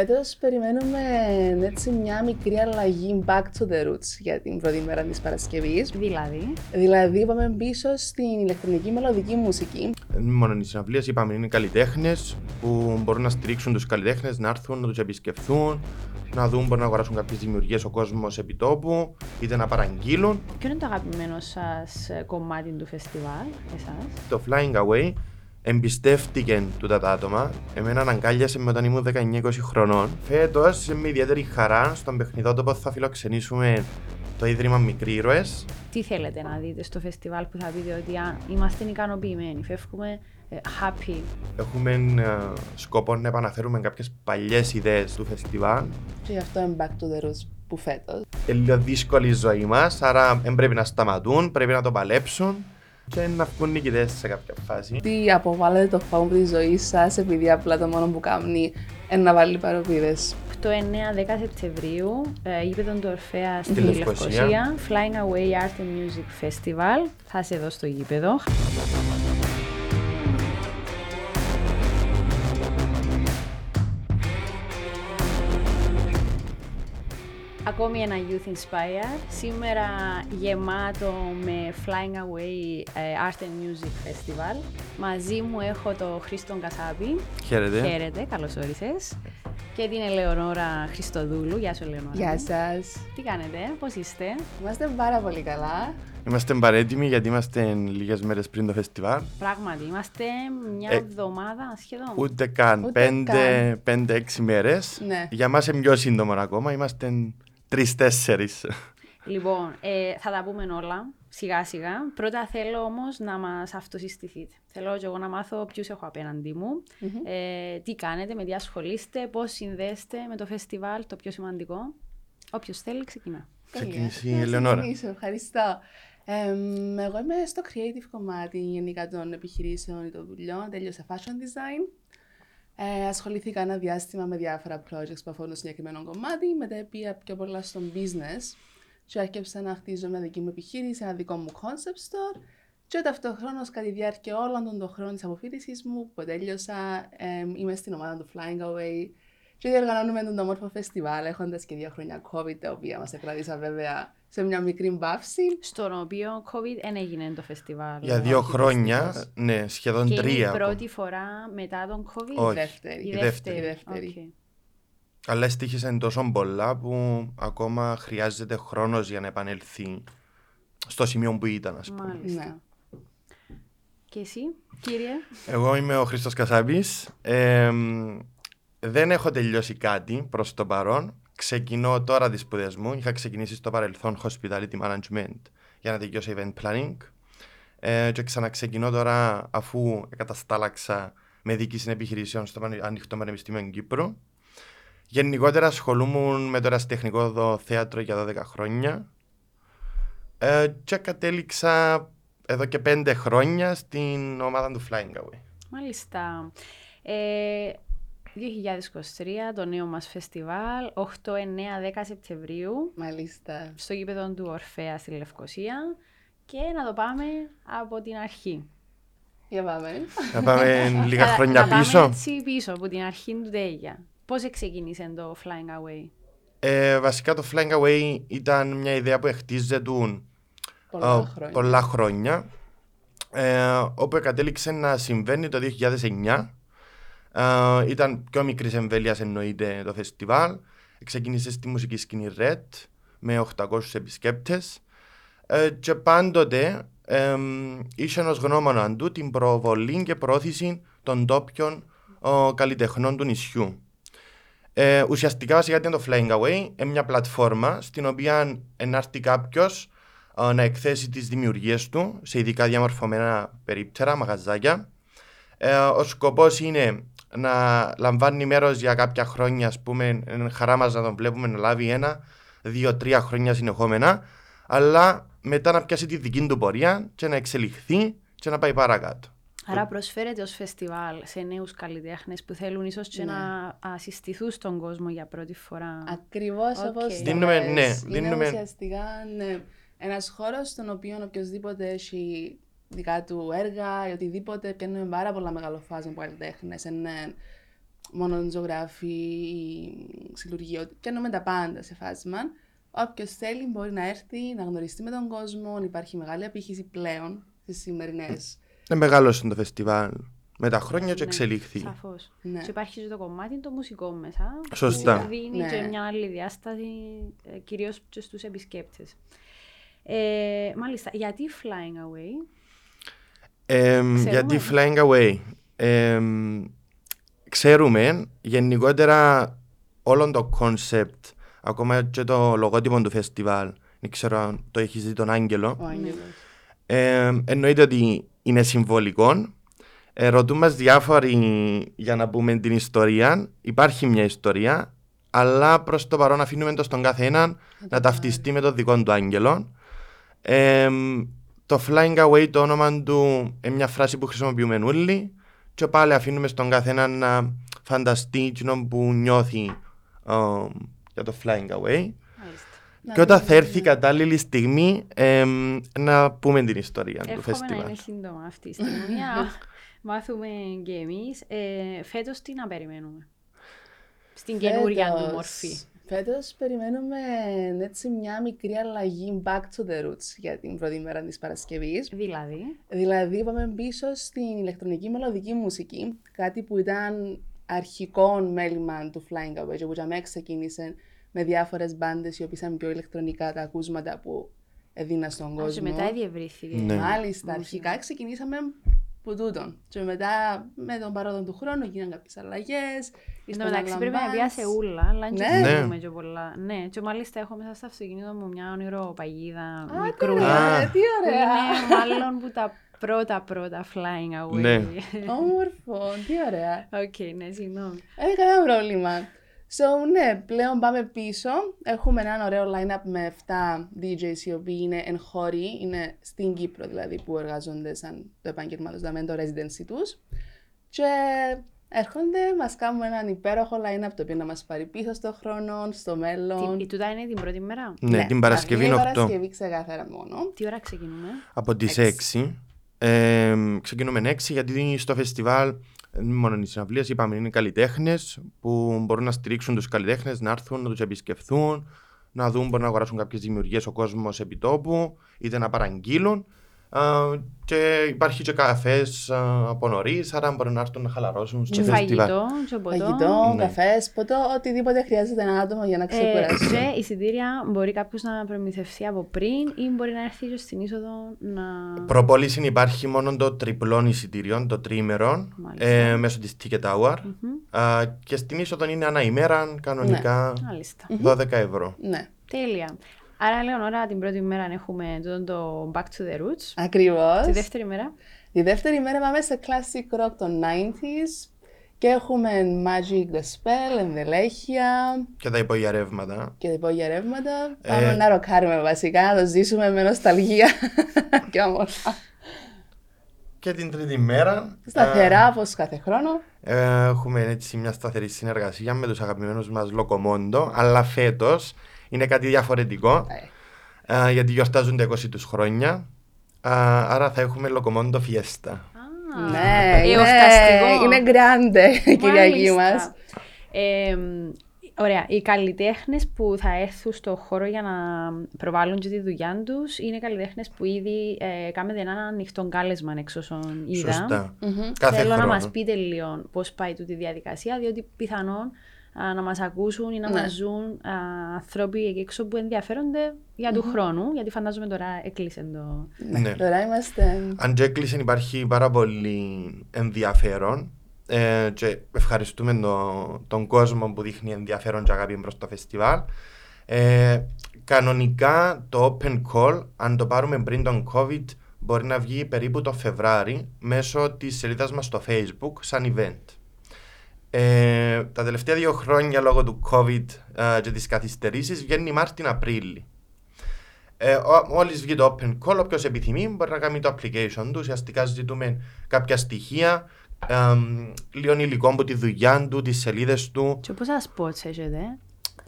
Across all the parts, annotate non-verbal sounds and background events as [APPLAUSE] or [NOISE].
Φέτος περιμένουμε έτσι μια μικρή αλλαγή back to the roots για την πρώτη μέρα της Παρασκευής. Δηλαδή; Δηλαδή, πάμε πίσω στην ηλεκτρονική μελωδική μουσική. Δεν είναι μόνο οι συναυλίες, είπαμε είναι καλλιτέχνες που μπορούν να στηρίξουν τους καλλιτέχνες, να έρθουν, να τους επισκεφθούν, να δουν, μπορούν να αγοράσουν κάποιες δημιουργίες ο κόσμος επιτόπου, είτε να παραγγείλουν. Ποιο είναι το αγαπημένο σας κομμάτι του φεστιβάλ, εσάς; Το Flying Away εμπιστεύτηκε τούτα τα άτομα. Εμένα αναγκάλιασε με όταν ήμουν 19-20 χρονών. Φέτος, με ιδιαίτερη χαρά, στον παιχνιδότοπο θα φιλοξενήσουμε το Ίδρυμα Μικροί Ήρωες. Τι θέλετε να δείτε στο φεστιβάλ που θα πείτε ότι α, είμαστε ικανοποιημένοι, φεύγουμε ε, happy. Έχουμε ε, σκοπό να επαναφέρουμε κάποιες παλιές ιδέες του φεστιβάλ. Και γι' αυτό είναι back to the roots που φέτος. Είναι λίγο δύσκολη η ζωή μας, άρα δεν πρέπει να σταματούν, πρέπει να το παλέψουν και να βγουν νικητές σε κάποια φάση. Τι αποβάλλετε το φάγκο της ζωής σας, επειδή απλά το μόνο που κάνει είναι να βάλει παροπίδες; 8, 9, 10 Σεπτεμβρίου, ε, γήπεδο του Ορφαία στη, Στη Λευκοσία. Λευκοσία. Flying Away Art and Music Festival. Θα είσαι εδώ στο γήπεδο. Ακόμη ένα Youth Inspire. Σήμερα γεμάτο με Flying Away ε, Art and Music Festival. Μαζί μου έχω το Χρήστον Κασάπη. Χαίρετε. Χαίρετε, καλώς όρισες. Και την Ελεονόρα Χριστοδούλου. Γεια σου, Ελεονόρα. Γεια σας. Τι κάνετε, πώς είστε; Είμαστε πάρα πολύ καλά. Είμαστε παρέτοιμοι γιατί είμαστε λίγες μέρες πριν το φεστιβάλ. Πράγματι, είμαστε μια Ε, εβδομάδα σχεδόν. Ούτε καν. Ούτε Πέντε, πέντε-έξι μέρες. Ναι. Για μας είναι πιο σύντομο ακόμα. Είμαστε τρεις-τέσσερις. Λοιπόν, ε, θα τα πούμε όλα σιγά σιγά. Πρώτα θέλω όμως να μας αυτοσυστηθείτε. Θέλω και εγώ να μάθω ποιους έχω απέναντί μου, ε, τι κάνετε, με τι ασχολείστε, πώς συνδέεστε με το φεστιβάλ, το πιο σημαντικό. Όποιος θέλει ξεκινά. Τέλεια. Ξεκινήσει η Να Ελεονόρα. ξεκινήσω, Ευχαριστώ. Εμ, εγώ είμαι στο creative κομμάτι γενικά των επιχειρήσεων ή των δουλειών. Τέλειωσα fashion design. Ε, ασχολήθηκα ένα διάστημα με διάφορα projects που αφορούν συγκεκριμένο κομμάτι. Μετά πήγα πιο πολλά στο business και άρχισα να χτίζω μια δική μου επιχείρηση, ένα δικό μου concept store. Και ταυτόχρονα, κατά τη διάρκεια όλων των χρόνων της αποφύτηση μου, που τέλειωσα, εμ, είμαι στην ομάδα του Flying Away και διοργανώνουμε τον όμορφο φεστιβάλ, έχοντας και δύο χρόνια COVID, τα οποία μας εκράτησαν βέβαια σε μια μικρή μπαύση. Στον οποίο COVID δεν έγινε το φεστιβάλ. Για δύο όχι, χρόνια, δυστυχώς. ναι, σχεδόν Και είναι η τρία. πρώτη φορά μετά τον COVID. Όχι. δεύτερη. Η η δεύτερη. Η δεύτερη. Οκ. Αλλά στοίχισαν τόσο πολλά που ακόμα χρειάζεται χρόνος για να επανέλθει στο σημείο που ήταν, ας πούμε. Μάλιστα. Ναι. Και εσύ, κύριε; Εγώ είμαι ο Χρήστος Κασάπης. Ε, δεν έχω τελειώσει κάτι προς το παρόν. Ξεκινώ τώρα τις σπουδές μου. Είχα ξεκινήσει στο παρελθόν Hospitality Management για να τελειώσω Event Planning. Ε, και ξαναξεκινώ τώρα αφού καταστάλαξα με διοίκηση επιχειρήσεων στο Πανε- Ανοιχτό Πανεπιστήμιο Κύπρου. Γενικότερα ασχολούμουν με το ερασιτεχνικό δο- θέατρο για 12 χρόνια. Ε, και κατέληξα εδώ και 5 χρόνια στην ομάδα του Flying Away. Μάλιστα. Ε, 2023, το νέο μας φεστιβάλ, 8, 9, 10 Σεπτεμβρίου, Μάλιστα. στο γήπεδο του Ορφέα στη Λευκοσία και να το πάμε από την αρχή. Για πάμε. Να πάμε [LAUGHS] λίγα Να- χρόνια να πάμε πίσω. έτσι πίσω, από την αρχή του τέλεια. Πώς ξεκίνησε το Flying Away; Ε, βασικά το Flying Away ήταν μια ιδέα που χτίζεται Πολλά ε, χρόνια. πολλά χρόνια, ε, όπου κατέληξε να συμβαίνει το 2009. Ε, ήταν πιο μικρής εμβέλειας εννοείται το φεστιβάλ. Ξεκίνησε στη μουσική σκηνή Red με 800 επισκέπτες ε, και πάντοτε ε, είχε ως γνώμονα του την προβολή και προώθηση των τόπιων ε, καλλιτεχνών του νησιού. Ε, ουσιαστικά βασικά ήταν το Flying Away, είναι μια πλατφόρμα στην οποία ενάρθει κάποιος να εκθέσει τις δημιουργίες του σε ειδικά διαμορφωμένα περίπτερα, μαγαζάκια. Ε, ο σκοπός είναι να λαμβάνει μέρος για κάποια χρόνια, ας πούμε, είναι χαρά μας να τον βλέπουμε να λάβει ένα, δύο, τρία χρόνια συνεχόμενα, αλλά μετά να πιάσει τη δική του πορεία και να εξελιχθεί και να πάει παρακάτω. Άρα προσφέρεται ως φεστιβάλ σε νέους καλλιτέχνες που θέλουν ίσως και Ναι. να α, συστηθούν στον κόσμο για πρώτη φορά. Ακριβώς Οκ. όπως το Δίνουμε- πες. ναι, Είναι δίνουμε- ουσιαστικά ναι, ένας χώρος στον οποίο οποιοδήποτε έχει δικά του έργα ή οτιδήποτε πιάνουμε πάρα πολλά μεγάλο φάσμα από καλλιτέχνες. Είναι μόνο ζωγράφοι, συλλουργείο, κάνουμε τα πάντα σε φάσμα. Όποιος θέλει μπορεί να έρθει, να γνωριστεί με τον κόσμο. Υπάρχει μεγάλη απήχηση πλέον στις σημερινές. Είναι μεγάλο το φεστιβάλ. Με τα χρόνια και Ναι, εξελίχθη. Σαφώς. Ναι. Και υπάρχει και το κομμάτι το μουσικό μέσα. Σωστά. Που δίνει Ναι. και μια άλλη διάσταση, ε, κυρίως και στους επισκέπτες. Ε, μάλιστα, γιατί Flying Away; Εμ, Ξέρουμε. γιατί Flying Away. Εμ, ξέρουμε γενικότερα όλο το κόνσεπτ, ακόμα και το λογότυπο του φεστιβάλ. Δεν ξέρω αν το έχεις δει τον Άγγελο. Ο Άγγελος. Ε, εννοείται ότι είναι συμβολικό. Ε, ρωτούν μας διάφοροι για να πούμε την ιστορία. Υπάρχει μια ιστορία, αλλά προς το παρόν αφήνουμε το στον κάθε έναν να ταυτιστεί με τον δικό του άγγελο. Ε, το flying away το όνομα του είναι μια φράση που χρησιμοποιούμε όλοι και πάλι αφήνουμε στον κάθε έναν να φανταστεί εκείνο που νιώθει ε, για το flying away. Μάλιστα. Να Και όταν δούμε, θα έρθει η ναι. κατάλληλη στιγμή ε, να πούμε την ιστορία του Εύχομαι να φεστιβάλ. είναι σύντομα αυτή η στιγμή. [LAUGHS] να μάθουμε και εμείς. Ε, Φέτος τι να περιμένουμε; Στην καινούρια του Φέτος- μορφή. Φέτος περιμένουμε έτσι μια μικρή αλλαγή back to the roots για την πρώτη μέρα της Παρασκευής. Δηλαδή; Δηλαδή πάμε πίσω στην ηλεκτρονική μελωδική μουσική, κάτι που ήταν αρχικό μέλημα του Flying Away και που για μένα ξεκίνησε με διάφορες μπάντες οι οποίες ήταν πιο ηλεκτρονικά τα ακούσματα που έδινα στον Α, και κόσμο. μετά διευρύθηκε. Ναι. Μάλιστα, Μουσική. αρχικά ξεκινήσαμε που τούτον. Και μετά με τον παρόδο του χρόνου γίνανε κάποιες αλλαγές. Εν τω μεταξύ πρέπει να πιάσει ούλα, αλλά δεν Ναι. ξέρουμε και πολλά. Ναι, και μάλιστα έχω μέσα στο αυτοκίνητο μου μια ονειροπαγίδα Α, τι μικρούλα. ωραία, Α. τι που ωραία. Είναι μάλλον που τα πρώτα πρώτα Flying Away. Ναι. Όμορφο, τι ωραία. Οκ, ναι, συγγνώμη. Δεν είναι κανένα πρόβλημα. So, ναι, πλέον πάμε πίσω. Έχουμε ένα ωραίο line-up με 7 DJs οι οποίοι είναι εγχώροι, είναι στην Κύπρο δηλαδή που εργάζονται σαν το επάγγελμα τους, δηλαδή το residency τους. Και έρχονται, μας κάνουν έναν υπέροχο line-up το οποίο να μας πάρει πίσω στο χρόνο, στο μέλλον. Τι- Η τούτα είναι την πρώτη μέρα; Ναι, την Παρασκευή είναι είναι η 8. Παρασκευή ξεκάθαρα μόνο. Τι ώρα ξεκινούμε; Από τις Έξι. 6. Ε, ξεκινούμε 6 γιατί στο φεστιβάλ δεν είναι μόνο οι συναυλίες, είπαμε είναι καλλιτέχνες που μπορούν να στηρίξουν τους καλλιτέχνες, να έρθουν, να τους επισκεφθούν, να δουν, μπορούν να αγοράσουν κάποιες δημιουργίες ο κόσμος επιτόπου, είτε να παραγγείλουν. Α, και υπάρχει και καφές α, από νωρίς, άρα μπορούν να έρθουν να χαλαρώσουν στο Και φεστιβάλ. φαγητό, και ποτό. Φαγητό, Ναι. καφές, ποτό, οτιδήποτε χρειάζεται ένα άτομο για να Ε, ξεκουράσει. και εισιτήρια μπορεί κάποιος να προμηθευτεί από πριν ή μπορεί να έρθει και στην είσοδο να. Προπόληση υπάρχει μόνο το τριπλών εισιτήριων, το τρίμερο, Μάλιστα. ε, μέσω της Ticket Hour. Μμμ. Α, και στην είσοδο είναι ανά ημέρα, κανονικά Μάλιστα. 12 ευρώ. Ναι, Τέλεια. Άρα, Λεωνόρα, την πρώτη μέρα έχουμε τούτο το Back to the Roots. ακριβώς. Τη δεύτερη μέρα. Τη δεύτερη μέρα πάμε σε classic rock των 90s και έχουμε Magic the Spell, ενδελέχεια Και τα υπογειαρεύματα. και τα υπόγεια ρεύματα. Ε, Πάμε να ροκάρουμε βασικά, να το ζήσουμε με νοσταλγία [LAUGHS] και όμορφα. Και την τρίτη μέρα Σταθερά όπως κάθε χρόνο. ε, έχουμε έτσι μια σταθερή συνεργασία με τους αγαπημένους μας Λοκομόντο, αλλά φέτος είναι κάτι διαφορετικό, Ε, ε, γιατί γιορτάζουν τα 20 τους χρόνια. Α, άρα θα έχουμε Λοκομόντο Fiesta. Α, Ναι, είναι, εορταστικό. είναι grande η Κυριακή Μάλιστα. μας. Ε, ωραία. Οι καλλιτέχνες που θα έρθουν στο χώρο για να προβάλλουν και τη δουλειά τους είναι καλλιτέχνες που ήδη ε, κάνετε ένα ανοιχτό κάλεσμα εξ όσων είδα. Σωστά. Μμμ. Κάθε Θέλω χρόνο. να μας πείτε λίγο πώς πάει τούτη η διαδικασία, διότι πιθανόν α, να μας ακούσουν ή να Ναι. μας ζουν α, άνθρωποι εκεί έξω που ενδιαφέρονται για του χρόνου, γιατί φαντάζομαι τώρα έκλεισε το... Ναι, Ναι. Τώρα είμαστε... Αν και έκλεισε υπάρχει πάρα πολύ ενδιαφέρον ε, και ευχαριστούμε το- τον κόσμο που δείχνει ενδιαφέρον και αγάπη προς το φεστιβάλ. Ε, κανονικά το open call, αν το πάρουμε πριν τον COVID, μπορεί να βγει περίπου το Φεβράρι μέσω της σελίδας μας στο Facebook σαν event. Ε, τα τελευταία δύο χρόνια λόγω του COVID ε, και της καθυστερήσεις βγαίνει Μάρτιν-Απρίλη. Ε, Μόλις βγει το open call, όποιος επιθυμεί μπορεί να κάνει το application του. Ουσιαστικά ζητούμε κάποια στοιχεία, ε, λίγο υλικό από τη δουλειά του, τις σελίδες του. Και πόσα spots έχετε,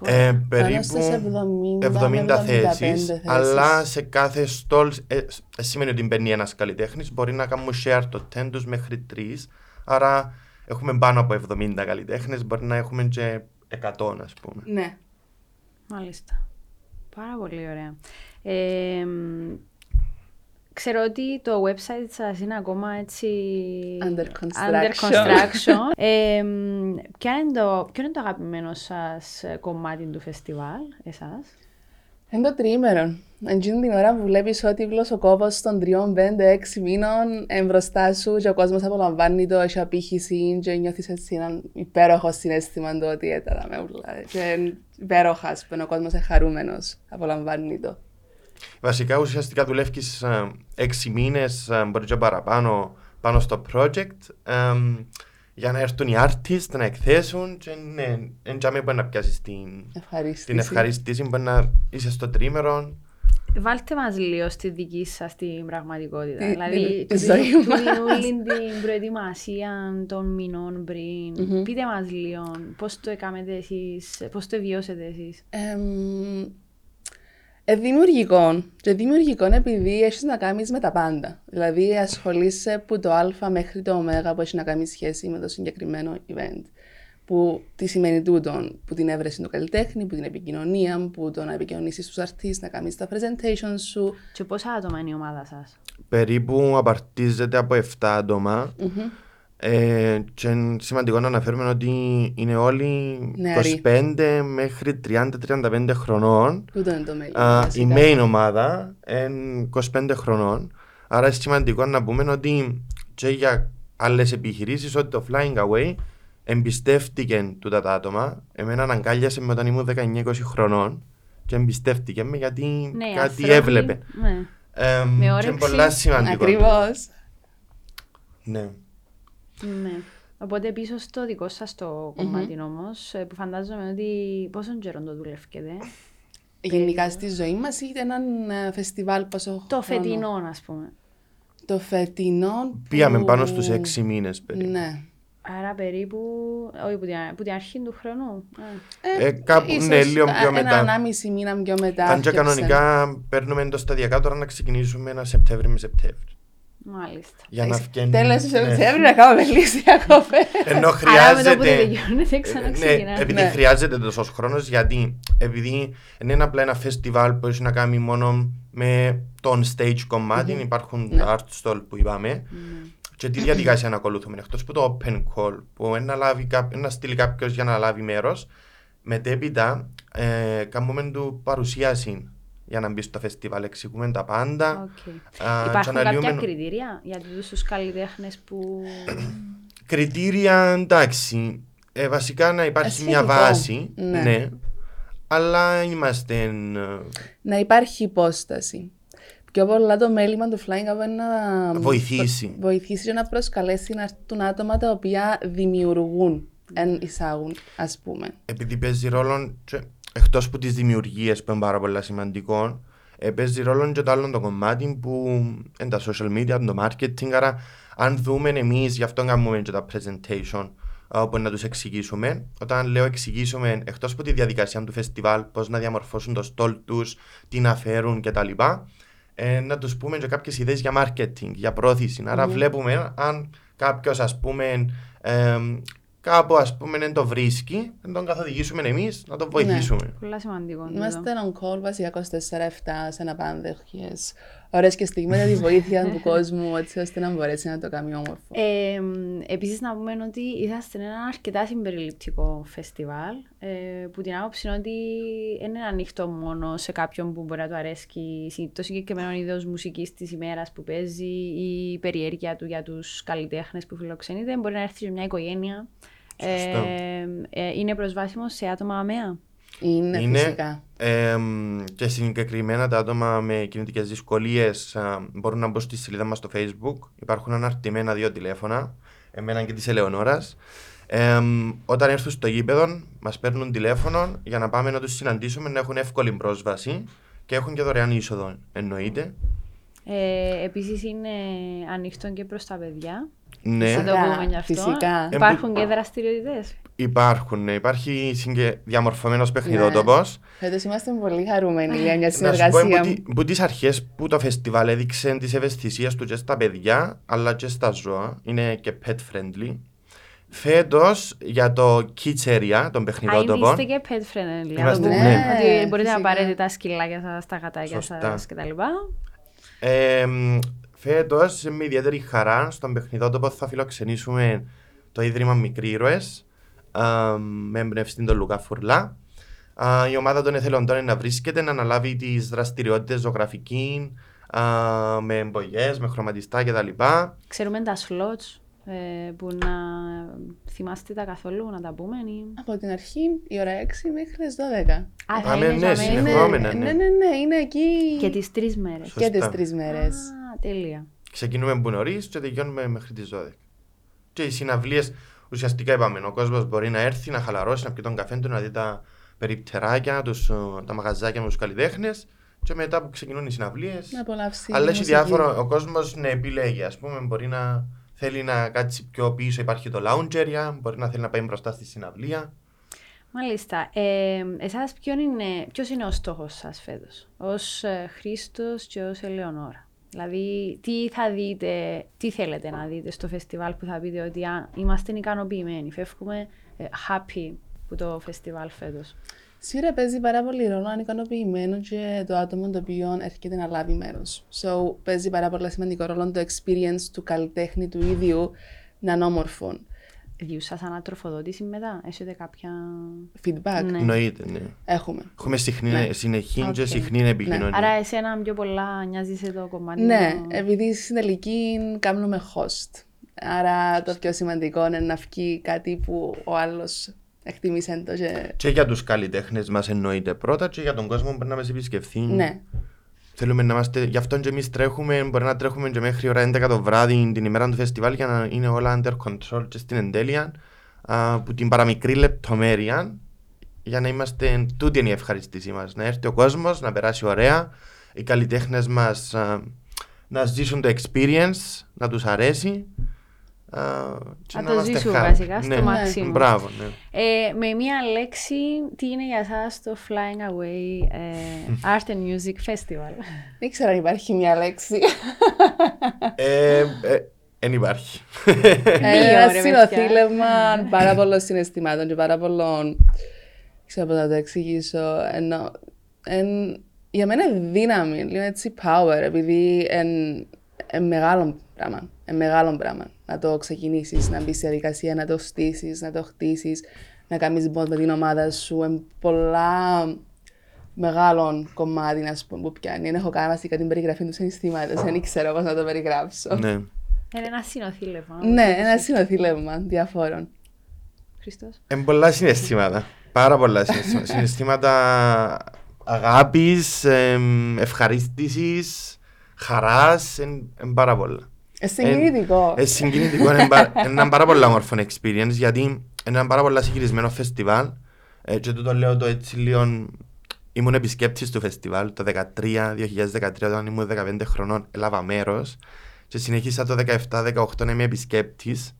Ε, Πάνω στις περίπου 70 με 70 75 θέσεις. θέσεις. Αλλά σε κάθε stall, ε, ε, σημαίνει ότι μπαίνει ένας καλλιτέχνης, μπορεί να κάνουν share το 10 τους μέχρι 3. Άρα έχουμε πάνω από 70 καλλιτέχνες, μπορεί να έχουμε και 100, ας πούμε. Ναι. Μάλιστα. Πάρα πολύ ωραία. Ε, ξέρω ότι το website σας είναι ακόμα έτσι... Under Under construction. construction. [LAUGHS] ε, ποιο, είναι το, ποιο είναι το αγαπημένο σας κομμάτι του φεστιβάλ, εσάς; Είναι το τριήμερο. Εκείνη την ώρα που βλέπεις ότι ο κόπο των τριών, πέντε, έξι μήνων ε, μπροστά σου και ο κόσμος απολαμβάνει το, έχει απήχηση και νιώθεις έτσι έναν υπέροχο συνέστημα το ότι έταρα με ούλα. Και είναι υπέροχα, ας πούμε, ο κόσμος είναι χαρούμενος, απολαμβάνει το. Βασικά ουσιαστικά δουλεύει έξι μήνες, μπορεί και παραπάνω, πάνω στο project ε, για να έρθουν οι artists να εκθέσουν και ναι, εν τζάμε μπορεί να πιάσεις την, Ευχαρίστηση. την ευχαρίστηση, μπορεί να είσαι στο τρίμερο. Βάλτε μας λίγο στη δική σας την πραγματικότητα. Τη- δηλαδή, τη του- ζωή του- μας. του- όλη την προετοιμασία των μηνών πριν. Πείτε μας λίγο πώς το έκαμετε εσείς, πώς το βιώσετε εσείς; Εμ, ε, δημιουργικό. Και δημιουργικό επειδή έχεις να κάνεις με τα πάντα. Δηλαδή, ασχολείσαι από το Α μέχρι το Ω που έχει να κάνει σχέση με το συγκεκριμένο event. Που τι σημαίνει τούτο, που την έβρεση του καλλιτέχνη, που την επικοινωνία, που το να επικοινωνήσεις στου αρτίστ, να κάνεις τα presentation σου. Και πόσα άτομα είναι η ομάδα σας; Περίπου απαρτίζεται από 7 ατομα Ε, και είναι σημαντικό να αναφέρουμε ότι είναι όλοι Νεαροί. 25 μέχρι 30-35 χρονών. Τούτο είναι το μέλλον. Α, η βασικά. main ομάδα είναι 25 χρονών. Άρα είναι σημαντικό να πούμε ότι και για άλλες επιχειρήσεις ότι το Flying Away εμπιστεύτηκε τούτα τα άτομα. Εμένα αναγκάλιασε με όταν ήμουν 19-20 χρονών και εμπιστεύτηκε με γιατί Ναι, κάτι άνθρωποι- έβλεπε. Ναι. Ε, Με και όρεξη. είναι πολλά σημαντικό. Ακριβώς. Ναι. ναι. Οπότε πίσω στο δικό σας το κομμάτι όμως, ε, που φαντάζομαι ότι πόσον καιρό το δουλεύκετε. Γενικά στη ζωή μας είχε έναν ε, φεστιβάλ πόσο Το χρόνο; φετινό ας πούμε. Το φετινό. που- Πήγαμε πάνω στους 6 μήνες περίπου. Ναι. Άρα περίπου, όχι που την, που την αρχή του χρόνου. Ε, κάπου, ίσως ναι, λίγο πιο ένα μετά. ανάμιση μήνα πιο μετά. Αν και άρκεψε. κανονικά παίρνουμε το σταδιακά τώρα να ξεκινήσουμε ένα Σεπτέμβρη με Σεπτέμβρη. Μάλιστα. Για να βγαίνει. Τέλος του ναι. Σεπτέμβρη να κάνουμε λίγες διακοπές. Ενώ Άρα με το που χρειάζεται. τελειώνεται Ναι, ξαναξεκινά. επειδή Ναι. χρειάζεται τόσος χρόνος, γιατί επειδή δεν είναι απλά ένα φεστιβάλ που έχει να κάνει μόνο με τον stage κομματι υπάρχουν Ναι. τα art stall που είπαμε. Και τη διαδικασία να ακολουθούμε. Εκτός που το open call, που ένα, λάβει, κά- ένα στείλει κάποιος για να λάβει μέρος, μετέπειτα ε, κάνουμε του παρουσίαση για να μπει στο φεστιβάλ. Εξηγούμε τα πάντα. Οκ. Α, και Υπάρχουν αναλύουμε- κάποια κριτήρια για τους καλλιτέχνες που... Κριτήρια εντάξει. Ε, βασικά να υπάρχει μια Ασχετικό. βάση. Ναι. Ναι. Αλλά είμαστε. ε, Να υπάρχει υπόσταση. Πιο πολλά το μέλημα του Flying Away να Βοηθήσει. βοηθήσει και να προσκαλέσει να έρθουν άτομα τα οποία δημιουργούν, εν εισάγουν, ας πούμε. επειδή παίζει ρόλο και εκτός από τις δημιουργίες που είναι πάρα πολύ σημαντικό ε, παίζει ρόλο και το άλλο το κομμάτι που είναι τα social media, το marketing άρα αν δούμε εμείς γι' αυτό κάνουμε και τα presentation ε, όπου να τους εξηγήσουμε όταν λέω εξηγήσουμε εκτός από τη διαδικασία του φεστιβάλ πώς να διαμορφώσουν το στόλ τους, τι να φέρουν κτλ ε, να τους πούμε και κάποιες ιδέες για marketing, για πρόθεση άρα βλέπουμε αν κάποιος ας πούμε ε, κάπου ας πούμε δεν το βρίσκει, να τον καθοδηγήσουμε εμείς, να τον βοηθήσουμε. Πολλά σημαντικό. τούτο. Είμαστε on call βασικά 24-7 σε αναπάνδεχες ώρες και στιγμές για τη βοήθεια του κόσμου, έτσι ώστε να μπορέσει να το κάνει όμορφο. Ε, επίσης να πούμε ότι είσαστε ένα αρκετά συμπεριληπτικό φεστιβάλ ε, που την άποψη είναι ότι δεν είναι ανοιχτό μόνο σε κάποιον που μπορεί να του αρέσει το συγκεκριμένο είδος μουσικής της ημέρας που παίζει ή η περιέργεια του για τους καλλιτέχνες που φιλοξενείται. Μπορεί να έρθει σε μια οικογένεια. Σωστό. Ε, ε, είναι προσβάσιμο σε άτομα αμαία. Είναι, Είναι φυσικά. εμ, και συγκεκριμένα τα άτομα με κινητικές δυσκολίες μπορούν να μπουν στη σελίδα μας στο Facebook. Υπάρχουν αναρτημένα δύο τηλέφωνα, εμένα και της Ελεονόρας. όταν έρθουν στο γήπεδο, μας παίρνουν τηλέφωνο για να πάμε να τους συναντήσουμε, να έχουν εύκολη πρόσβαση και έχουν και δωρεάν είσοδο, εννοείται. Ε, επίσης είναι ανοιχτό και προς τα παιδιά. Ναι, Θα το Φυσικά, πούμε γι' αυτό. φυσικά. Υπάρχουν και δραστηριότητες. Υπάρχουν. ναι. Υπάρχει συγκε... διαμορφωμένος παιχνιδότοπος. Φέτος είμαστε πολύ χαρούμενοι για μια Να σου πω συνεργασία. που, τη- που τις αρχές που το φεστιβάλ έδειξε τις ευαισθησίες του και στα παιδιά αλλά και στα ζώα, είναι και pet friendly. Φέτος για το Kids Area, τον Α, παιχνιδότοπο. είστε και pet friendly. Είμαστε, να το πούμε. ναι. Ότι μπορείτε να Φυσικά. πάρετε τα σκυλάκια σας, τα γατάκια Σωστά. σας κτλ. Ε, Φέτος, με ιδιαίτερη χαρά, στον παιχνιδότοπο θα φιλοξενήσουμε το Ίδρυμα Μικροί Ήρωες με εμπνευστή τον Λουκά Φουρλά. Α, η ομάδα των εθελοντών είναι να βρίσκεται, να αναλάβει τις δραστηριότητες ζωγραφική, α, με εμπογές, με χρωματιστά κτλ. Ξέρουμε τα slots ε, που να θυμάστε τα καθόλου, να τα πούμε. Ή... Από την αρχή η ώρα 6 μέχρι τις 12. Α, θα Α, είναι ναι, για ναι, μένα. συνεχόμενα. ναι, ναι. ναι, ναι, είναι εκεί Και τις τρεις μέρες. Σωστά. και τις τρεις μέρες. Α, τέλεια. Ξεκινούμε που νωρίς και τελειώνουμε μέχρι τις 12. Και οι συναυλίες ουσιαστικά είπαμε: Ο κόσμος μπορεί να έρθει, να χαλαρώσει, να πιει τον καφέ του, να δει τα περιπτεράκια, τους, ε, τα μαγαζάκια με τους καλλιτέχνες. Και μετά που ξεκινούν οι συναυλίες. Να απολαύσει. Αλλά έχει μουσική. διάφορο. Ο κόσμος να επιλέγει. Α πούμε, μπορεί να θέλει να κάτσει πιο πίσω, υπάρχει το lounge area, μπορεί να θέλει να πάει μπροστά στη συναυλία. Μάλιστα. Ε, εσάς ποιον είναι, ποιος είναι ο στόχος σας φέτος, ως ε, Χρήστος και ως Ελεονόρα; Δηλαδή, τι θα δείτε, τι θέλετε να δείτε στο φεστιβάλ που θα πείτε ότι α, είμαστε ικανοποιημένοι, φεύγουμε ε, happy που το φεστιβάλ φέτος. Σίγουρα παίζει πάρα πολύ ρόλο αν είναι ικανοποιημένος και το άτομο το οποίο έρχεται να λάβει μέρος. So, παίζει πάρα πολύ σημαντικό ρόλο το experience του καλλιτέχνη του ίδιου να είναι όμορφο. Διούν σας ανατροφοδότηση μετά, έχετε κάποια... Feedback Ναι. Εννοείται, ναι. έχουμε. Έχουμε συχνή, Ναι. συνεχή και Οκ. συχνή επικοινωνία. Άρα εσένα πιο πολλά νοιάζει σε το κομμάτι Ναι, το- επειδή στην τελική κάνουμε host. Άρα το πιο σημαντικό είναι να βγει κάτι που ο άλλος εκτίμησε το και... Και για τους καλλιτέχνες μας εννοείται πρώτα, και για τον κόσμο που μπορεί να μας επισκεφθεί. Ναι, Θέλουμε να είμαστε. Γι' αυτό και εμείς τρέχουμε, μπορεί να τρέχουμε και μέχρι ώρα 11 το βράδυ την ημέρα του φεστιβάλ για να είναι όλα under control και στην εντέλεια. Α, που την παραμικρή λεπτομέρεια για να είμαστε. Τούτη είναι η ευχαριστήση μας. Να έρθει ο κόσμος, να περάσει ωραία. Οι καλλιτέχνες μας να ζήσουν το experience, να τους αρέσει. Α, και Να το είμαστε ζήσουν happy. βασικά στο Ναι, maximum. Μπράβο, ναι. Ε, με μία λέξη, τι είναι για σας το Flying Away ε, [LAUGHS] Art and Music Festival; δεν ξέρω αν υπάρχει μια λέξη. Ε, ε, Εν υπάρχει. Ε, Δύο, Ένα ρε, συνοθήλευμα πάρα πολλών συναισθημάτων και πάρα πολλών. ξέρω πώς να το εξηγήσω. Ενώ, εν, για μένα είναι δύναμη, λίγο έτσι power, επειδή είναι μεγάλο πράγμα. Είναι μεγάλο πράγμα. Να το ξεκινήσεις, να μπεις στη διαδικασία, να το στήσεις, να το χτίσεις, να κάνεις bond με την ομάδα σου. Είναι πολλά μεγάλο κομμάτι να σου πω, που πιάνει. Δεν έχω καν βασικά την περιγραφή του συναισθήματος, δεν ξέρω πώς να το περιγράψω. ναι. Είναι ένα συνοθήλευμα. Ναι, ένα συνοθήλευμα διαφόρων. Χριστός. Εν πολλά συναισθήματα. Πάρα πολλά συναισθήματα. [LAUGHS] συναισθήματα αγάπης, εμ, ευχαρίστησης, χαράς, εν, εν πάρα πολλά. Ε, συγκινητικό. Ε, συγκινητικό, είναι πα- είναι ένα πάρα πολύ όμορφο experience γιατί είναι ένα πάρα πολύ συγκυρισμένο φεστιβάλ ε, και τούτο λέω το έτσι λίγο ήμουν επισκέπτης του φεστιβάλ το 2013, 2013 όταν ήμουν 15 χρονών έλαβα μέρος και συνέχισα το 17-18 να είμαι επισκέπτης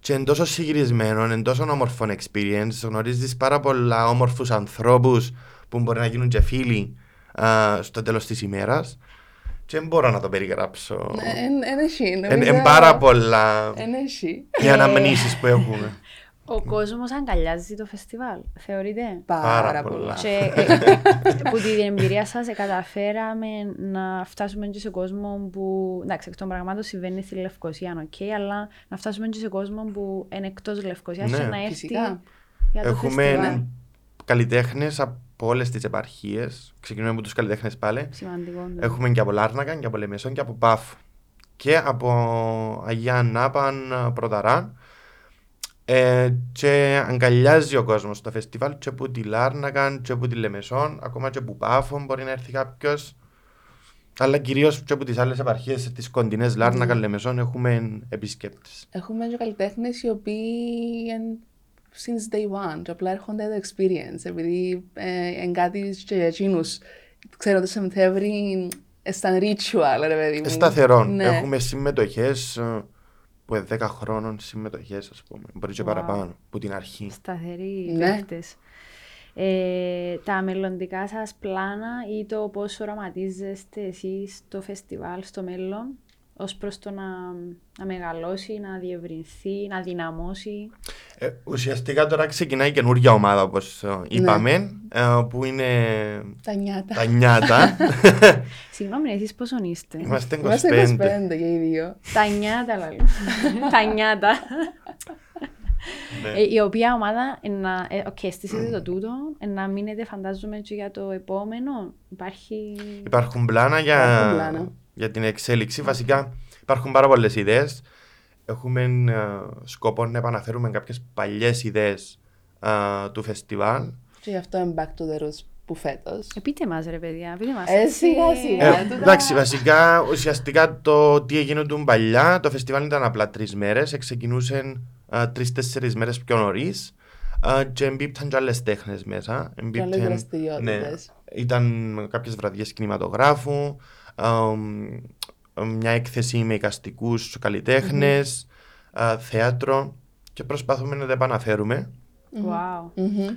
και είναι τόσο συγκυρισμένο, είναι τόσο όμορφο experience γνωρίζεις πάρα πολλά όμορφους ανθρώπους που μπορεί να γίνουν και φίλοι α, στο τέλος της ημέρας και δεν μπορώ να το περιγράψω. Εν έχει. Είναι πάρα πολλά Εν έχει. οι αναμνήσεις που έχουμε. [LAUGHS] Ο κόσμος αγκαλιάζει το φεστιβάλ, θεωρείτε; Πάρα Πάρα πολλά. πολλά. Και ε, [LAUGHS] που την εμπειρία σας ε, καταφέραμε να φτάσουμε και σε κόσμο που, εντάξει, εκ των πραγμάτων συμβαίνει στη Λευκοσία, οκ, αλλά να φτάσουμε και σε κόσμο που είναι εκτός Λευκοσίας Ναι. και να έρθει Φυσικά. για το φεστιβάλ. Έχουμε καλλιτέχνες από όλες τις επαρχίες. Ξεκινούμε από τους καλλιτέχνες πάλι. Σημαντικό. ναι. Έχουμε και από Λάρνακα και από Λεμεσόν και από Πάφο. Και από Αγία Νάπαν, Πρωταράν. Ε, και αγκαλιάζει ο κόσμος στο φεστιβάλ και από τη Λάρνακα και από τη Λεμεσόν, ακόμα και από Πάφο μπορεί να έρθει κάποιος. Αλλά κυρίως και από τις άλλες επαρχίες, τις κοντινές Λάρνακα, Λεμεσόν, έχουμε επισκέπτες. Έχουμε και καλλιτέχνες οι οποίοι είναι since day one και απλά έρχονται το experience επειδή ε, είναι κάτι και για εκείνους. Ξέρω το Σεπτέμβρη σαν ritual, ρε παιδί μου. Σταθερό. Ναι. Έχουμε συμμετοχές που είναι 10 χρόνων συμμετοχές, ας πούμε. Μπορεί και Wow. παραπάνω, που την αρχή. Σταθεροί Ναι. παίχτες. Ε, τα μελλοντικά σας πλάνα ή το πώς οραματίζεστε εσείς το φεστιβάλ στο μέλλον, ως προς το να, να μεγαλώσει, να διευρυνθεί, να δυναμώσει. Ε, ουσιαστικά τώρα ξεκινάει καινούργια ομάδα όπως ε, είπαμε ε, που είναι Τα νιάτα. τα νιάτα. [LAUGHS] Συγγνώμη, εσείς πόσον είστε; Είμαστε 25. Είμαστε 25 και οι δύο. Τα νιάτα, λαλού. [LAUGHS] Τα νιάτα. Ναι. Ε, η οποία ομάδα, ε, να, ε, οκ, στήσετε το τούτο, ε, να μείνετε φαντάζομαι και για το επόμενο. Υπάρχει... Υπάρχουν πλάνα για, Υπάρχουν πλάνα. Για την εξέλιξη. Βασικά υπάρχουν πάρα πολλές ιδέες. Έχουμε ε, σκοπό να επαναφέρουμε κάποιες παλιές ιδέες του φεστιβάλ. Και γι' αυτό είναι back to the roots που φέτος. Ε, πείτε μας ρε παιδιά, πείτε μας. Ε, έτσι. σιγά, σιγά. Ε, τούτα- εντάξει, βασικά ουσιαστικά το τι έγινε του παλιά, το φεστιβάλ ήταν απλά τρεις μέρες. Ξεκινούσε τρει-τέσσερι μέρες πιο νωρίς. Και εμπίπταν και άλλες τέχνες μέσα. Και άλλες Εμπίπταν- δραστηριότητες. ναι, ήταν κάποιες βραδιές κινηματογράφου, α, μ, μια έκθεση με εικαστικούς καλλιτέχνες, θέατρο. Και προσπαθούμε να τα επαναφέρουμε. Wow. Μμμ.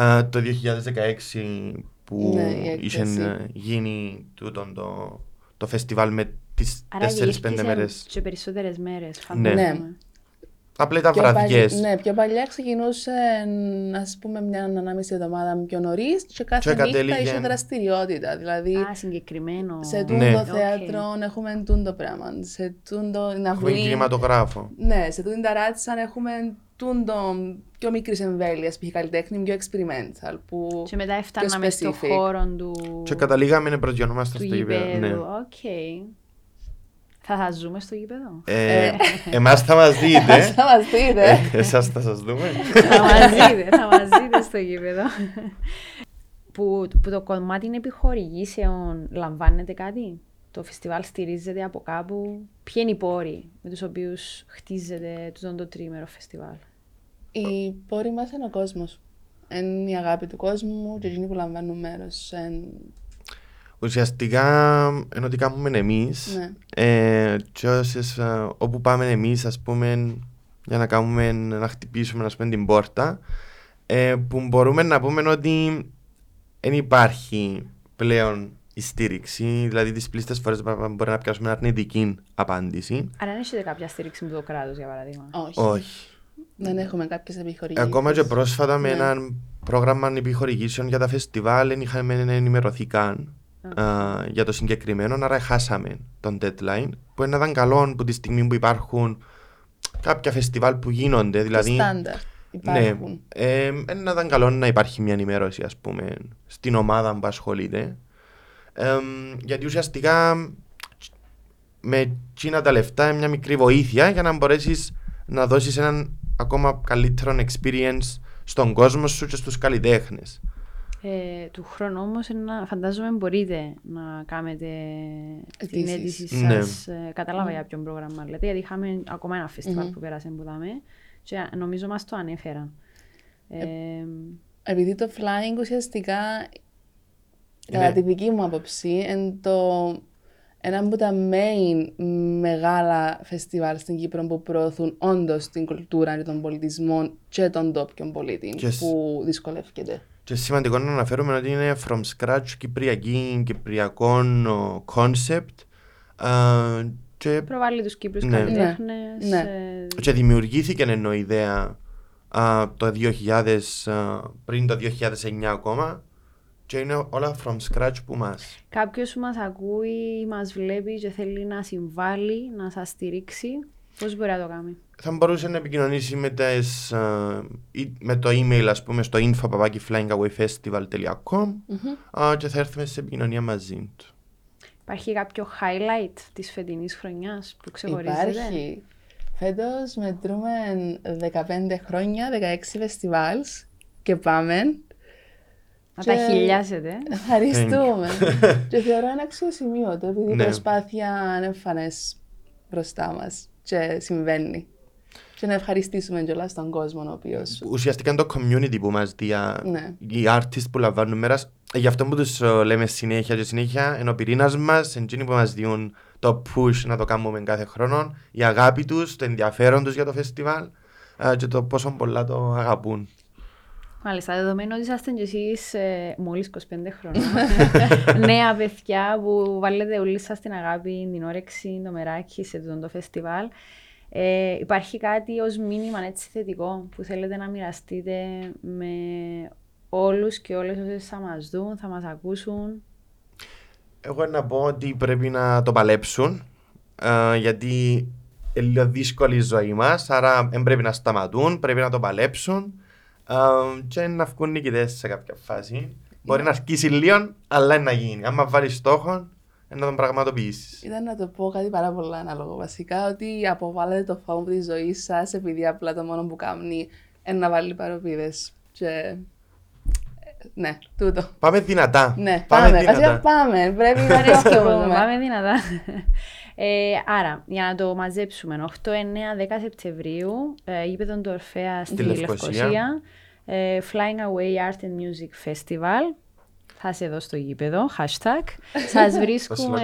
Α, το 2016 που Ναι, η είχε έκθεση. ε, γίνει τούτον το, το φεστιβάλ με τις Άρα 4-5 διήρκησε μέρες. και περισσότερες μέρες, Ναι. Φαντάζομαι. Απλά ήταν Πιο βραδιές. παλι- Ναι, πιο παλιά ξεκινούσε, ας πούμε, μια ανάμιση εβδομάδα πιο νωρίς και κάθε Και νύχτα κατέληγε- είχε δραστηριότητα. Δηλαδή, Α, συγκεκριμένο. σε Ναι. τούτο Οκ. θέατρο έχουμε τούτο πράγμα. Σε τούτο να Έχουμε βρει. κινηματογράφο. Ναι, σε τούτο ταράτσα έχουμε τούτο πιο μικρής εμβέλειας, π.χ. καλλιτέχνη, πιο experimental. Που... Και μετά έφταναμε στο specific. χώρο του, Και καταλήγαμε να προσγειωνόμαστε του στο γήπεδο. Ναι. γηπέδου. Οκ. Θα σας δούμε στο γήπεδο; Ε, εμάς θα μας δείτε. Θα μας δείτε. Ε, Εσάς θα σας δούμε. θα μας δείτε, θα μας δείτε στο γήπεδο. που, που το κομμάτι είναι επιχορηγήσεων, λαμβάνετε κάτι; Το φεστιβάλ στηρίζεται από κάπου; Ποιοι είναι οι πόροι με τους οποίους χτίζεται τούτο το τρίμερο φεστιβάλ; Οι πόροι μας είναι ο κόσμος. Είναι η αγάπη του κόσμου και εκείνοι που λαμβάνουν μέρος. Ουσιαστικά ενώ ότι κάνουμε εμείς Ναι. ε, και όσες, ε, όπου πάμε εμείς ας πούμε για να κάνουμε να χτυπήσουμε ας πούμε, την πόρτα ε, που μπορούμε να πούμε ότι δεν υπάρχει πλέον η στήριξη δηλαδή τις πλήστες φορές μπο- μπορεί να πιάσουμε αρνητική απάντηση Άρα δεν έχετε κάποια στήριξη με το κράτος, για παράδειγμα; Όχι. όχι Δεν έχουμε κάποιες επιχορηγήσεις. Ακόμα και πρόσφατα με Ναι. ένα πρόγραμμα επιχορηγήσεων για τα φεστιβάλ δεν είχαμε ενημερωθεί καν α, για το συγκεκριμένο, άρα χάσαμε τον deadline που είναι ήταν καλό που τη στιγμή που υπάρχουν κάποια φεστιβάλ που γίνονται, δηλαδή Στάνταρ. ναι, Υπάρχουν. ε, είναι ήταν καλό να υπάρχει μια ενημέρωση ας πούμε στην ομάδα που ασχολείται Ε, γιατί ουσιαστικά με τσίνα τα λεφτά είναι μια μικρή βοήθεια για να μπορέσεις να δώσεις έναν ακόμα καλύτερο experience στον κόσμο σου και στους καλλιτέχνες. Ε, του χρόνου όμως να, φαντάζομαι μπορείτε να κάνετε την Αιτήσεις. αίτηση Ναι. σας. Ε, κατάλαβα για ποιον πρόγραμμα λέτε, γιατί είχαμε ακόμα ένα φεστιβάλ που πέρασε που δάμε και νομίζω μας το ανέφεραν. Ε, Επειδή το flying ουσιαστικά, Είναι- κατά τη δική μου άποψη, είναι το ένα από τα main μεγάλα φεστιβάλ στην Κύπρο που προωθούν όντως την κουλτούρα και τον πολιτισμό και των τόπιων πολίτων Και σ- που δυσκολεύεται. Και σημαντικό να αναφέρουμε ότι είναι from scratch κυπριακή, κυπριακό concept ε, και, προβάλλει τους Κύπρους Ναι. καλλιτέχνες. Ναι. ε, και δημιουργήθηκε ενώ ιδέα α, το 2000, α, πριν το 2009 ακόμα και είναι όλα from scratch που μας. Κάποιος που μας ακούει, μας βλέπει και θέλει να συμβάλλει, να σας στηρίξει, πώς μπορεί να το κάνει; θα μπορούσε να επικοινωνήσει με, τις, α, ή- με το email ας πούμε στο info.flyingawayfestival.com α, και θα έρθουμε σε επικοινωνία μαζί του. Υπάρχει κάποιο highlight της φετινής χρονιάς που ξεχωρίζεται; Υπάρχει. Φέτος μετρούμε 15 χρόνια, 16 φεστιβάλς και πάμε. Να Και- τα χιλιάσετε. Ευχαριστούμε. και θεωρώ ένα αξιοσημείωτο, επειδή η Ναι. προσπάθεια είναι εμφανές μπροστά μας και συμβαίνει. Και να ευχαριστήσουμε κιόλας τον κόσμο ο οποίο. Ουσιαστικά είναι το community που μας δει, α, Ναι. οι artists που λαμβάνουν μέρας. Ε, Γι' αυτό που τους ε, λέμε συνέχεια και συνέχεια, είναι ο πυρήνας μας, εκείνοι που μας δίνουν το push να το κάνουμε κάθε χρόνο, η αγάπη τους, το ενδιαφέρον τους για το φεστιβάλ ε, και το πόσο πολλά το αγαπούν. Μάλιστα, δεδομένου ότι είσαστε κι εσείς ε, μόλις 25 χρόνια, [LAUGHS] νέα παιδιά που βάλετε όλοι σας την αγάπη, την όρεξη, το μεράκι σε αυτό το φεστιβάλ. Ε, υπάρχει κάτι ως μήνυμα έτσι θετικό που θέλετε να μοιραστείτε με όλους και όλες όσες θα μας δουν, θα μας ακούσουν; Εγώ να πω ότι πρέπει να το παλέψουν ε, γιατί είναι λίγο δύσκολη η ζωή μας άρα δεν πρέπει να σταματούν, πρέπει να το παλέψουν ε, και να βγουν νικητές σε κάποια φάση. Μπορεί να αρχίσει λίγο, αλλά είναι να γίνει. Αν βάλει στόχο, να τον πραγματοποιήσεις. Ήταν να το πω κάτι πάρα πολύ ανάλογο βασικά, ότι αποβάλλετε το φόβο της ζωής σας επειδή απλά το μόνο που κάνει είναι να βάλει παροπίδες. Και... Ναι, τούτο. Πάμε δυνατά. Ναι, πάμε. πάμε. δυνατά. πάμε. Πρέπει να ρισκεύουμε. πάμε δυνατά. Ε, άρα, για να το μαζέψουμε, 8, 9, 10 Σεπτεμβρίου, ε, γήπεδο του Ορφαία στη Λευκοσία, Λευκοσία ε, Flying Away Art and Music Festival, θα σε εδώ στο γήπεδο, hashtag. [LAUGHS] Σας βρίσκουμε,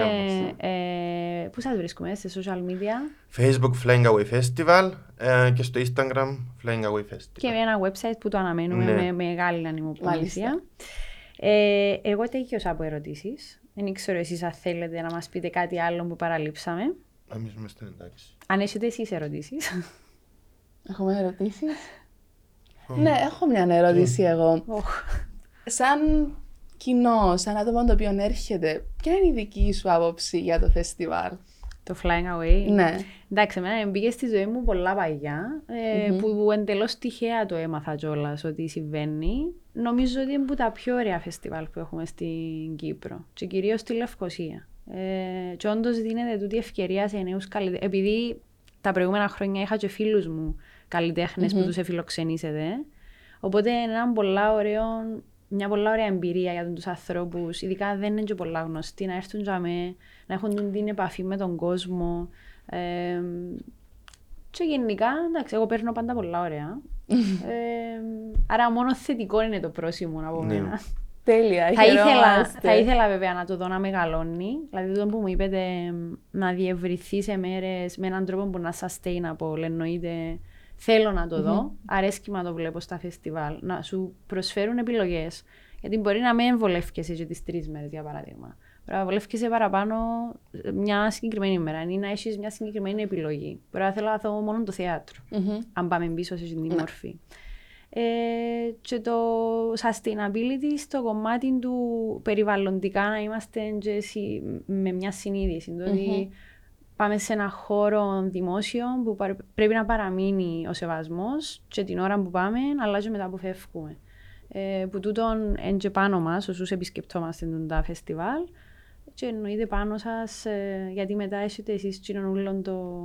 ε, πού σας βρίσκουμε, σε social media; Facebook Flying Away Festival ε, και στο Instagram Flying Away Festival. Και ένα website που το αναμένουμε ναι. με μεγάλη ανημοπολιτεία. Ε, εγώ τέτοιος από ερωτήσεις. Δεν ξέρω εσείς αν θέλετε να μας πείτε κάτι άλλο που παραλείψαμε. Εμείς είμαστε εντάξει. Αν έχετε εσείς ερωτήσεις. Έχουμε ερωτήσεις. Ναι, έχω μια ερώτηση εγώ. Σαν κοινό, σαν άτομο το οποίο έρχεται, ποια είναι η δική σου άποψη για το φεστιβάλ; Το Flying Away. Ναι. Εντάξει, εμένα μπήκε στη ζωή μου πολλά παγιά, ε, mm-hmm. που εντελώς τυχαία το έμαθα κιόλας ότι συμβαίνει. Νομίζω ότι είναι από τα πιο ωραία φεστιβάλ που έχουμε στην Κύπρο και κυρίως στη Λευκοσία. Ε, και όντως δίνεται τούτη ευκαιρία σε νέους καλλιτέχνε. Επειδή τα προηγούμενα χρόνια είχα και φίλους μου καλλιτέχνες mm-hmm. που τους εφιλοξενήσετε. Οπότε είναι ένα πολλά ωραίο μια πολύ ωραία εμπειρία για τους ανθρώπους, ειδικά δεν είναι και πολλά γνωστοί, να έρθουν για με, να έχουν την επαφή με τον κόσμο. Ε, και γενικά, εντάξει, εγώ παίρνω πάντα πολλά ωραία. ε, άρα μόνο θετικό είναι το πρόσημο από ναι. μένα. Τέλεια, θα ήθελα, θα ήθελα βέβαια να το δω να μεγαλώνει. Δηλαδή το που μου είπετε να διευρυθεί σε μέρες με έναν τρόπο που να sustainable εννοείται Θέλω να το δω. Mm-hmm. Αρέσκει να το βλέπω στα φεστιβάλ. Να σου προσφέρουν επιλογές. Γιατί μπορεί να με εμβολεύκεσαι για τις τρεις μέρες, για παράδειγμα. Μπορεί να βολεύκεσαι παραπάνω μια συγκεκριμένη ημέρα ή να έχεις μια συγκεκριμένη επιλογή. Μπορεί να θέλω να δω μόνο το θεατρο mm-hmm. αν πάμε πίσω σε αυτή τη ναι. μορφή. Ε, και το sustainability στο κομμάτι του περιβαλλοντικά να είμαστε με μια συνείδηση. Mm-hmm πάμε σε ένα χώρο δημόσιο που πρέπει να παραμείνει ο σεβασμός και την ώρα που πάμε, αλλά και μετά που φεύγουμε. Ε, που τούτον είναι και πάνω μας, όσους επισκεπτόμαστε τα φεστιβάλ, και εννοείται πάνω σας, ε, γιατί μετά έχετε εσείς όλων το,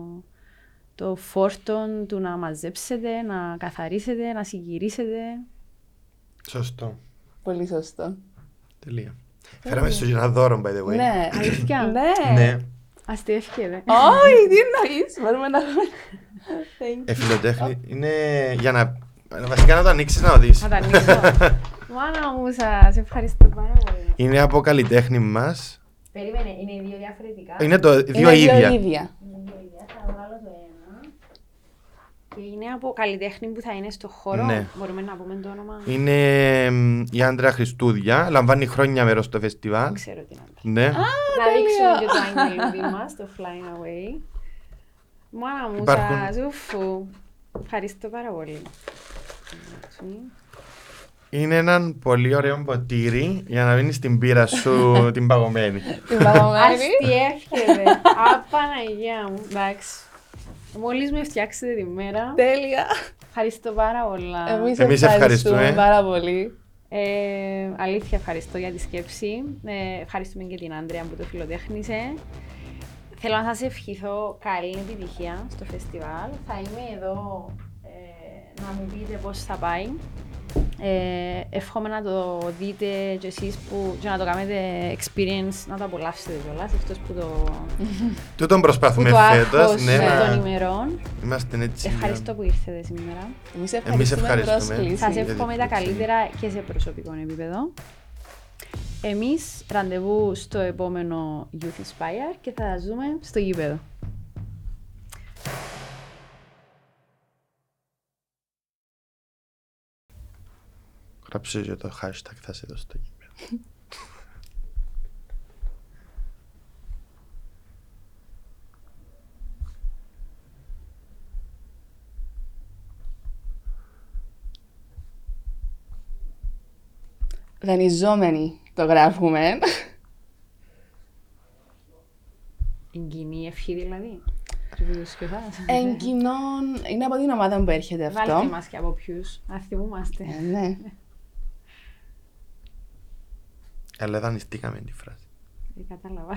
το φόρτο του να μαζέψετε, να καθαρίσετε, να συγκυρίσετε. Σωστό. Πολύ σωστό. Τελεία. Φέραμε στο ένα δώρο, by the way. Ναι, αλήθεια. ναι. Ναι. Αστείευκεται. Όχι, τι εννοείς, μπορούμε να Εφιλοτέχνη είναι για να... Βασικά να το ανοίξεις να το δεις. Να το ανοίξω. Μάνα μου, σας ευχαριστώ πάρα πολύ. Είναι από καλλιτέχνη μας. Περίμενε, είναι δύο διαφορετικά. Είναι το δύο ίδια. Είναι δύο ίδια. Θα βγάλω το ένα. Και είναι από καλλιτέχνη που θα είναι στο χώρο. Ναι. Μπορούμε να πούμε το όνομα. Είναι η Άντρα Χριστούδια. Λαμβάνει χρόνια μέρος στο φεστιβάλ. Δεν ξέρω την Άντρα. Ναι. Α, να δείξουμε και το άγγελο [LAUGHS] μας, το Flying Away. Μάνα μου, Υπάρχουν... σας ουφου. Ευχαριστώ πάρα πολύ. Είναι ένα πολύ ωραίο ποτήρι για να μείνεις στην πύρα σου [LAUGHS] την παγωμένη. Την παγωμένη. Αστιεύχεται. Απαναγία μου. Εντάξει. Μόλις με φτιάξετε τη μέρα. Τέλεια. Ευχαριστώ πάρα πολλά. Εμείς, Εμείς ευχαριστούμε πάρα πολύ. Ε, αλήθεια ευχαριστώ για τη σκέψη. Ε, ευχαριστούμε και την Άντρια που το φιλοτέχνησε. Θέλω να σας ευχηθώ καλή επιτυχία στο φεστιβάλ. Θα είμαι εδώ ε, να μου πείτε πώς θα πάει. Ε, εύχομαι να το δείτε και εσείς που και να το κάνετε experience, να το απολαύσετε κιόλας, εκτός που το... [LAUGHS] Τούτον προσπαθούμε φέτος, ναι, των ημερών. Είμαστε έτσι. Ευχαριστώ που ήρθατε σήμερα. Εμείς ευχαριστούμε. Εμείς ευχαριστούμε. Σας εύχομαι τα καλύτερα και σε προσωπικό επίπεδο. Εμείς ραντεβού στο επόμενο Youth Inspire και θα σας δούμε στο γήπεδο. Γράψε και το hashtag θα σε δώσω στο κείμενο. Δανειζόμενοι το γράφουμε. Εγκοινή ευχή δηλαδή. Κρυβίδους και εσάς. Εν κοινών, είναι από την ομάδα που έρχεται Βάλτε αυτό. μας και από ποιους. Να θυμούμαστε. Ε, ναι. Αλλά δανειστήκαμε τη φράση. Δεν κατάλαβα.